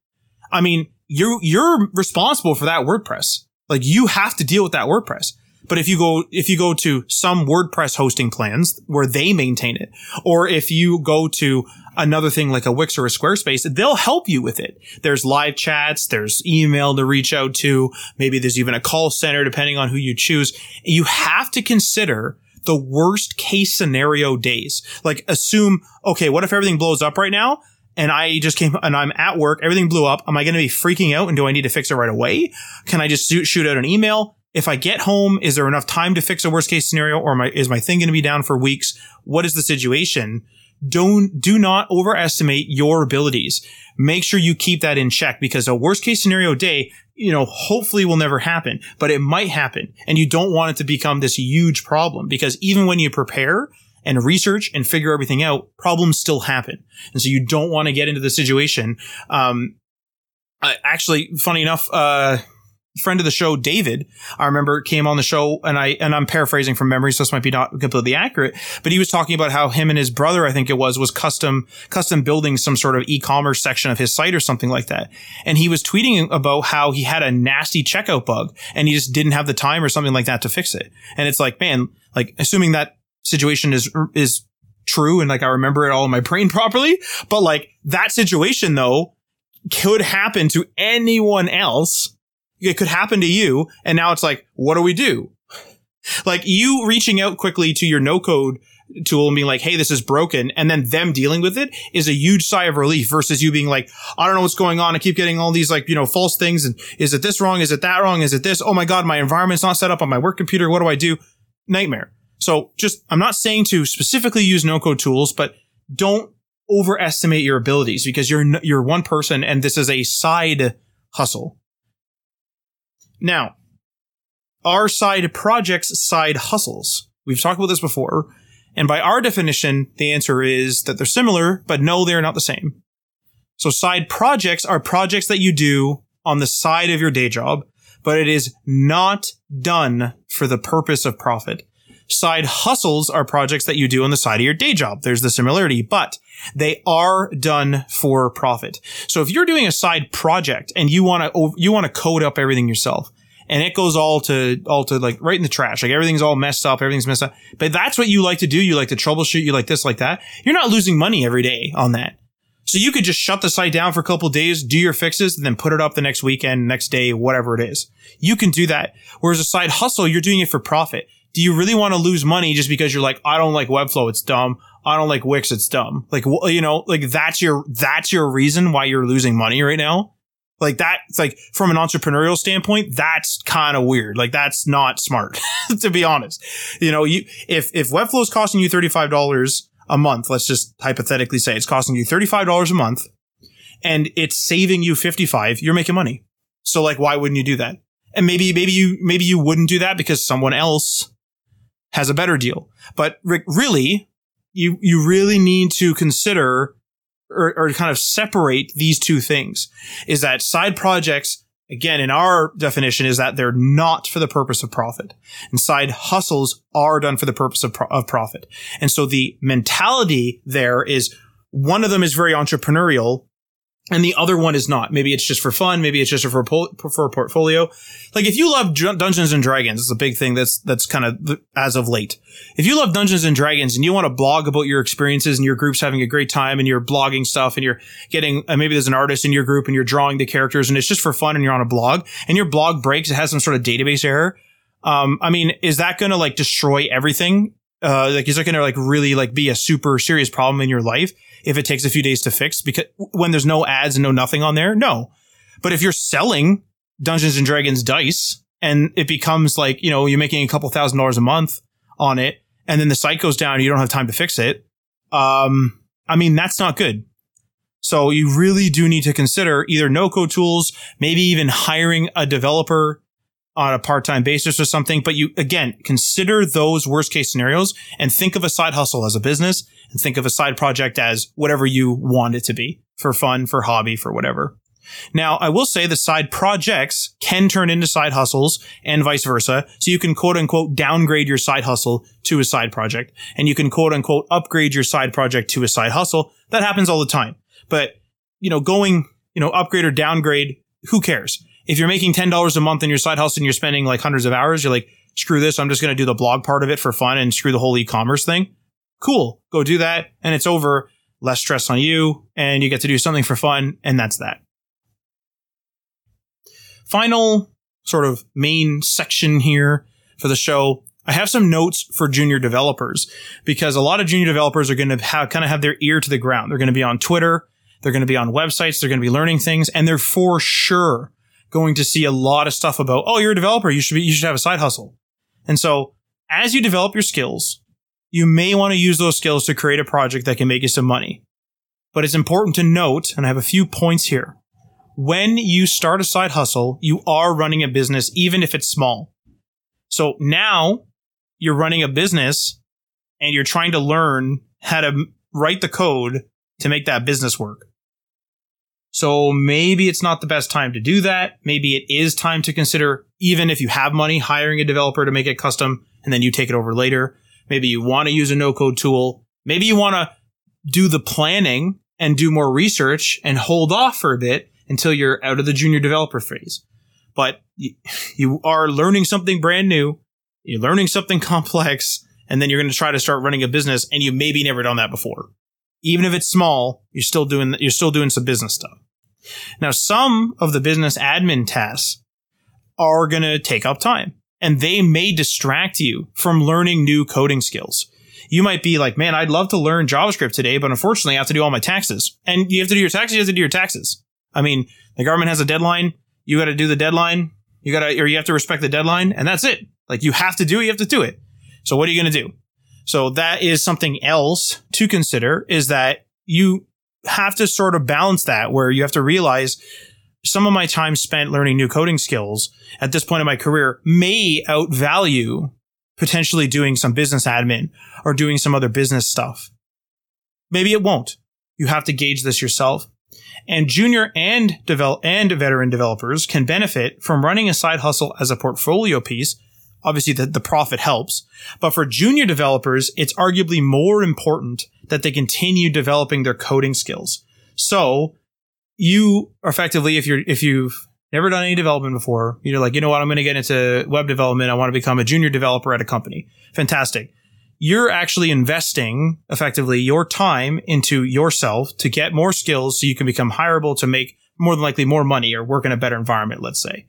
I mean, you're, you're responsible for that WordPress. Like you have to deal with that WordPress. But if you go, if you go to some WordPress hosting plans where they maintain it, or if you go to another thing like a Wix or a Squarespace, they'll help you with it. There's live chats, there's email to reach out to, maybe there's even a call center depending on who you choose. You have to consider the worst case scenario days. Like assume, okay, what if everything blows up right now? and I just came and I'm at work, everything blew up. Am I going to be freaking out and do I need to fix it right away? Can I just shoot out an email? If I get home, is there enough time to fix a worst case scenario or my, is my thing going to be down for weeks? What is the situation? Don't, do not overestimate your abilities. Make sure you keep that in check because a worst case scenario day, you know, hopefully will never happen, but it might happen. And you don't want it to become this huge problem because even when you prepare, and research and figure everything out, problems still happen. And so you don't want to get into the situation. Um, actually, funny enough, uh, friend of the show, David, I remember came on the show and I, and I'm paraphrasing from memory, so this might be not completely accurate, but he was talking about how him and his brother, I think it was, was custom, custom building some sort of e-commerce section of his site or something like that. And he was tweeting about how he had a nasty checkout bug and he just didn't have the time or something like that to fix it. And it's like, man, like assuming that situation is, is true and like I remember it all in my brain properly, but like that situation though could happen to anyone else it could happen to you. And now it's like, what do we do? like you reaching out quickly to your no code tool and being like, Hey, this is broken. And then them dealing with it is a huge sigh of relief versus you being like, I don't know what's going on. I keep getting all these like, you know, false things. And is it this wrong? Is it that wrong? Is it this? Oh my God, my environment's not set up on my work computer. What do I do? Nightmare. So just, I'm not saying to specifically use no code tools, but don't overestimate your abilities because you're, you're one person and this is a side hustle. Now, our side projects side hustles? We've talked about this before. And by our definition, the answer is that they're similar, but no, they're not the same. So side projects are projects that you do on the side of your day job, but it is not done for the purpose of profit. Side hustles are projects that you do on the side of your day job. There's the similarity, but they are done for profit. So if you're doing a side project and you want to, you want to code up everything yourself, and it goes all to all to like right in the trash. Like everything's all messed up, everything's messed up. But that's what you like to do. You like to troubleshoot. You like this, like that. You're not losing money every day on that. So you could just shut the site down for a couple days, do your fixes, and then put it up the next weekend, next day, whatever it is. You can do that. Whereas a side hustle, you're doing it for profit. Do you really want to lose money just because you're like, I don't like Webflow, it's dumb. I don't like Wix, it's dumb. Like, you know, like that's your, that's your reason why you're losing money right now. Like that, it's like from an entrepreneurial standpoint, that's kind of weird. Like that's not smart, to be honest. You know, you, if, if Webflow is costing you $35 a month, let's just hypothetically say it's costing you $35 a month and it's saving you 55, you're making money. So like, why wouldn't you do that? And maybe, maybe you, maybe you wouldn't do that because someone else has a better deal. But really, you, you really need to consider or, or kind of separate these two things is that side projects again, in our definition, is that they're not for the purpose of profit. And side hustles are done for the purpose of, pro- of profit. And so the mentality there is one of them is very entrepreneurial and the other one is not. Maybe it's just for fun. Maybe it's just for a, for a portfolio. Like if you love Dungeons and Dragons, it's a big thing that's that's kind of as of late. If you love Dungeons and Dragons and you want to blog about your experiences and your group's having a great time and you're blogging stuff and you're getting uh, maybe there's an artist in your group and you're drawing the characters and it's just for fun and you're on a blog and your blog breaks, it has some sort of database error. Um, I mean, is that going to like destroy everything? Uh, like is that going to like really like be a super serious problem in your life? If it takes a few days to fix because when there's no ads and no nothing on there, no. But if you're selling Dungeons and Dragons dice and it becomes like, you know, you're making a couple thousand dollars a month on it and then the site goes down you don't have time to fix it. Um, I mean, that's not good. So you really do need to consider either no code tools, maybe even hiring a developer on a part-time basis or something. But you, again, consider those worst case scenarios and think of a side hustle as a business and think of a side project as whatever you want it to be for fun, for hobby, for whatever. Now, I will say the side projects can turn into side hustles and vice versa. So you can quote unquote downgrade your side hustle to a side project and you can quote unquote upgrade your side project to a side hustle. That happens all the time. But, you know, going, you know, upgrade or downgrade, who cares? If you're making $10 a month in your side hustle and you're spending like hundreds of hours, you're like, screw this. I'm just going to do the blog part of it for fun and screw the whole e-commerce thing. Cool. Go do that. And it's over. Less stress on you and you get to do something for fun. And that's that. Final sort of main section here for the show. I have some notes for junior developers because a lot of junior developers are going to have kind of have their ear to the ground. They're going to be on Twitter. They're going to be on websites. They're going to be learning things and they're for sure going to see a lot of stuff about, oh, you're a developer. You should be, you should have a side hustle. And so as you develop your skills, you may want to use those skills to create a project that can make you some money. But it's important to note, and I have a few points here. When you start a side hustle, you are running a business, even if it's small. So now you're running a business and you're trying to learn how to write the code to make that business work. So maybe it's not the best time to do that. Maybe it is time to consider, even if you have money, hiring a developer to make it custom and then you take it over later. Maybe you want to use a no code tool. Maybe you want to do the planning and do more research and hold off for a bit until you're out of the junior developer phase. But you are learning something brand new. You're learning something complex and then you're going to try to start running a business and you maybe never done that before. Even if it's small, you're still doing, you're still doing some business stuff. Now, some of the business admin tasks are going to take up time. and they may distract you from learning new coding skills. You might be like, man, I'd love to learn JavaScript today, but unfortunately I have to do all my taxes. And you have to do your taxes, you have to do your taxes. I mean, the government has a deadline. You got to do the deadline. You got to, or you have to respect the deadline and that's it. Like you have to do it, you have to do it. So what are you going to do? So that is something else to consider is that you have to sort of balance that where you have to realize some of my time spent learning new coding skills at this point in my career may outvalue potentially doing some business admin or doing some other business stuff. Maybe it won't. You have to gauge this yourself. And junior and develop and veteran developers can benefit from running a side hustle as a portfolio piece. Obviously the, the profit helps, but for junior developers, it's arguably more important that they continue developing their coding skills. So you effectively, if you're, if you've never done any development before, you're like, you know what, I'm going to get into web development. I want to become a junior developer at a company. Fantastic. You're actually investing effectively your time into yourself to get more skills so you can become hireable to make more than likely more money or work in a better environment, let's say.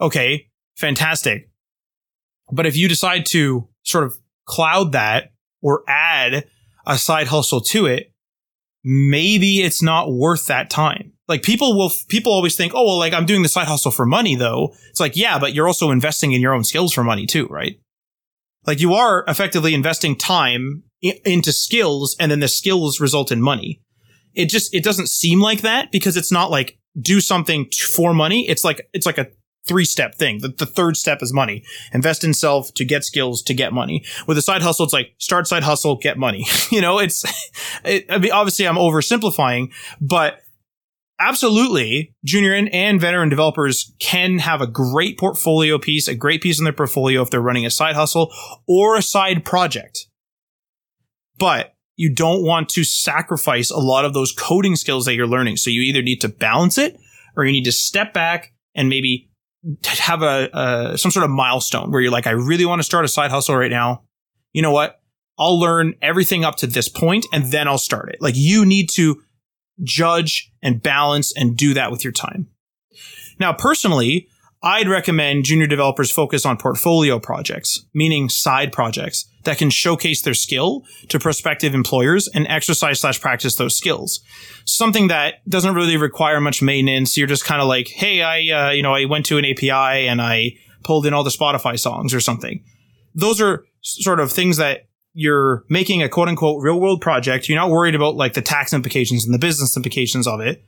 Okay. Fantastic. But if you decide to sort of cloud that or add a side hustle to it, maybe it's not worth that time. Like people will, people always think, oh, well, like I'm doing the side hustle for money though. It's like, yeah, but you're also investing in your own skills for money too, right? Like you are effectively investing time I- into skills and then the skills result in money. It just, it doesn't seem like that because it's not like do something for money. It's like, it's like a three step thing. The, the third step is money. Invest in self to get skills to get money. With a side hustle, it's like start side hustle, get money. you know, it's, it, I mean, obviously I'm oversimplifying, but absolutely junior and, and veteran developers can have a great portfolio piece, a great piece in their portfolio if they're running a side hustle or a side project. But you don't want to sacrifice a lot of those coding skills that you're learning. So you either need to balance it or you need to step back and maybe have a, a some sort of milestone where you're like, I really want to start a side hustle right now. You know what? I'll learn everything up to this point and then I'll start it. Like you need to judge and balance and do that with your time. Now, personally, I'd recommend junior developers focus on portfolio projects, meaning side projects that can showcase their skill to prospective employers and exercise slash practice those skills. Something that doesn't really require much maintenance. You're just kind of like, Hey, I, uh, you know, I went to an API and I pulled in all the Spotify songs or something. Those are sort of things that you're making a quote unquote real world project. You're not worried about like the tax implications and the business implications of it.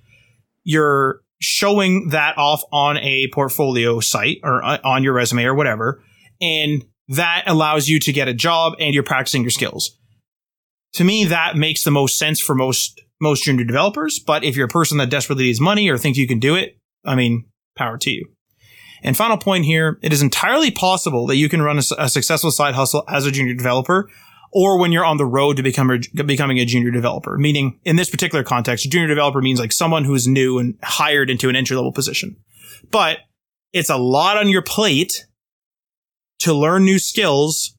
You're showing that off on a portfolio site or uh, on your resume or whatever. And that allows you to get a job and you're practicing your skills. To me, that makes the most sense for most, most junior developers. But if you're a person that desperately needs money or thinks you can do it, I mean, power to you. And final point here, it is entirely possible that you can run a, a successful side hustle as a junior developer or when you're on the road to become a, becoming a junior developer. Meaning, in this particular context, a junior developer means like someone who's new and hired into an entry level position. But it's a lot on your plate to learn new skills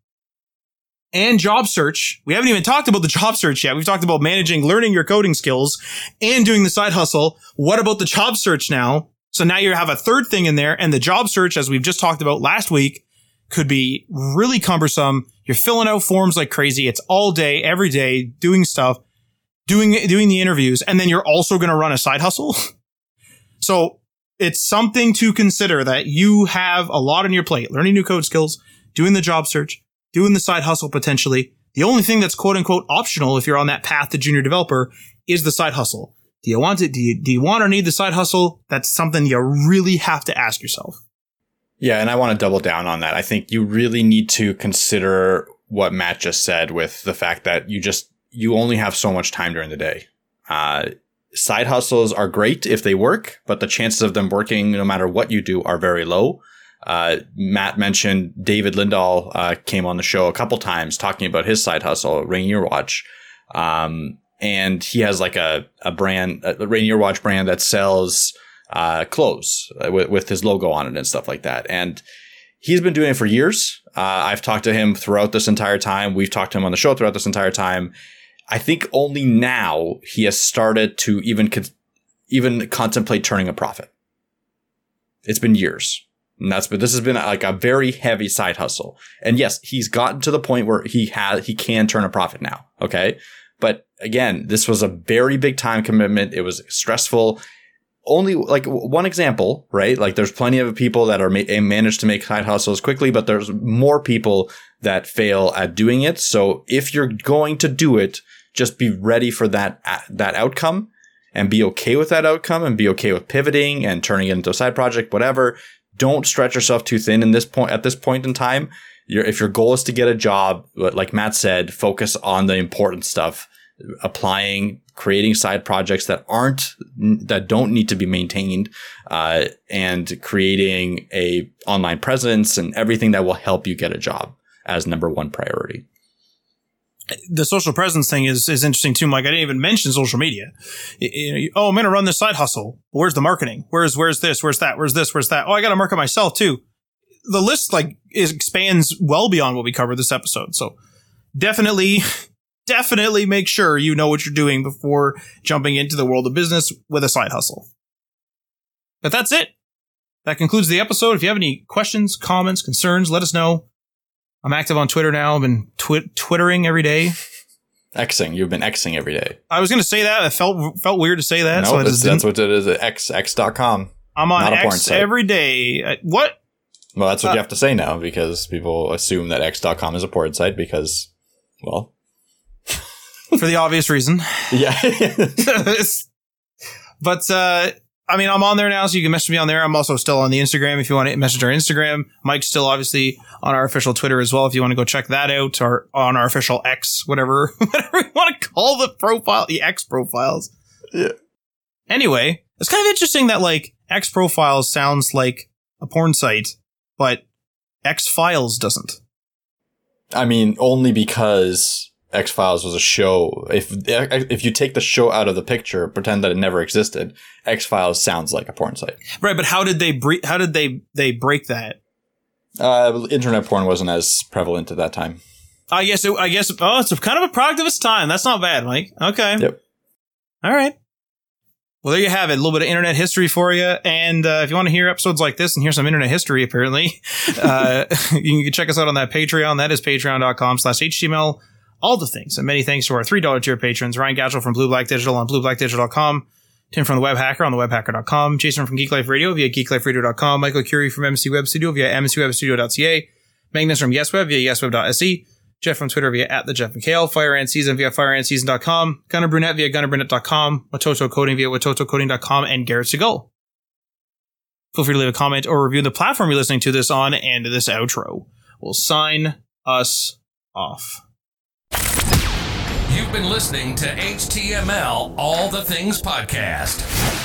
and job search. We haven't even talked about the job search yet. We've talked about managing, learning your coding skills and doing the side hustle. What about the job search now? So now you have a third thing in there and the job search, as we've just talked about last week, could be really cumbersome. You're filling out forms like crazy. It's all day, every day, doing stuff, doing, doing the interviews. And then you're also going to run a side hustle. so it's something to consider that you have a lot on your plate, learning new code skills, doing the job search, doing the side hustle potentially. The only thing that's quote unquote optional if you're on that path to junior developer is the side hustle. Do you want it? Do you, do you want or need the side hustle? That's something you really have to ask yourself. Yeah, and I want to double down on that. I think you really need to consider what Matt just said with the fact that you just you only have so much time during the day. Uh, side hustles are great if they work, but the chances of them working, no matter what you do, are very low. Uh, Matt mentioned David Lindahl uh, came on the show a couple times talking about his side hustle, Rainier Watch. Um, and he has like a, a brand, a Rainier Watch brand that sells uh, clothes uh, with, with his logo on it and stuff like that. And he's been doing it for years. Uh, I've talked to him throughout this entire time. We've talked to him on the show throughout this entire time. I think only now he has started to even even contemplate turning a profit. It's been years. And that's but this has been like a very heavy side hustle. And yes, he's gotten to the point where he has he can turn a profit now. Okay. But again, this was a very big time commitment. It was stressful. Only like one example, right? Like there's plenty of people that are ma- eh, managed to make side hustles quickly, but there's more people that fail at doing it. So if you're going to do it, just be ready for that that outcome and be okay with that outcome and be okay with pivoting and turning it into a side project, whatever. Don't stretch yourself too thin in this point at this point in time. if your goal is to get a job, like Matt said, focus on the important stuff applying, creating side projects that aren't that don't need to be maintained, uh, and creating a online presence and everything that will help you get a job as number one priority. The social presence thing is is interesting too, Mike. I didn't even mention social media. oh, I'm going to run this side hustle. Where's the marketing? Where's where's this? Where's that? Where's this? Where's that? Oh, I got to market myself too. The list like expands well beyond what we covered this episode. So definitely definitely make sure you know what you're doing before jumping into the world of business with a side hustle. But that's it. That concludes the episode. If you have any questions, comments, concerns, let us know. I'm active on Twitter now. I've been twi- twittering every day. Xing. You've been Xing every day. I was going to say that. It felt felt weird to say that. No, so that's, that's what it is. X X.com. I'm on X every day. What? Well, that's what uh, you have to say now because people assume that X.com is a porn site because, well, for the obvious reason. Yeah. but uh, I mean, I'm on there now, so you can message me on there. I'm also still on the Instagram if you want to message our Instagram. Mike's still obviously on our official Twitter as well if you want to go check that out, or on our official X, whatever, whatever you want to call the profile, the X profiles. Yeah. Anyway, it's kind of interesting that like X profiles sounds like a porn site, but X Files doesn't. I mean, only because X Files was a show. If if you take the show out of the picture, pretend that it never existed, X Files sounds like a porn site. Right, but how did they bre- how did they they break that? Uh, internet porn wasn't as prevalent at that time. I guess it, I guess oh, it's kind of a product of its time. That's not bad, Mike. Okay. Yep. All right. Well, there you have it. A little bit of internet history for you. And uh, if you want to hear episodes like this and hear some internet history, apparently, uh, you can check us out on that Patreon. That is patreon.com slash HTML all the things. And many thanks to our $3 tier patrons, Ryan Gatchell from Blue Black Digital on blueblackdigital.com, Tim from the Web Hacker on the webhacker.com, Jason from Geek Life Radio via geekliferadio.com, Michael Curie from MC Web Studio via mcwebstudio.ca, Magnus from YesWeb via yesweb.se, Jeff from Twitter via at the Jeff McHale, Fire and Season via fireandseason.com, Gunnar Brunette via gunnerbrunette.com, Watoto Coding via watotocoding.com, and Garrett Seagull. Feel free to leave a comment or review the platform you're listening to this on and this outro. will sign us off. You've been listening to HTML All the Things Podcast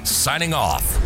signing off.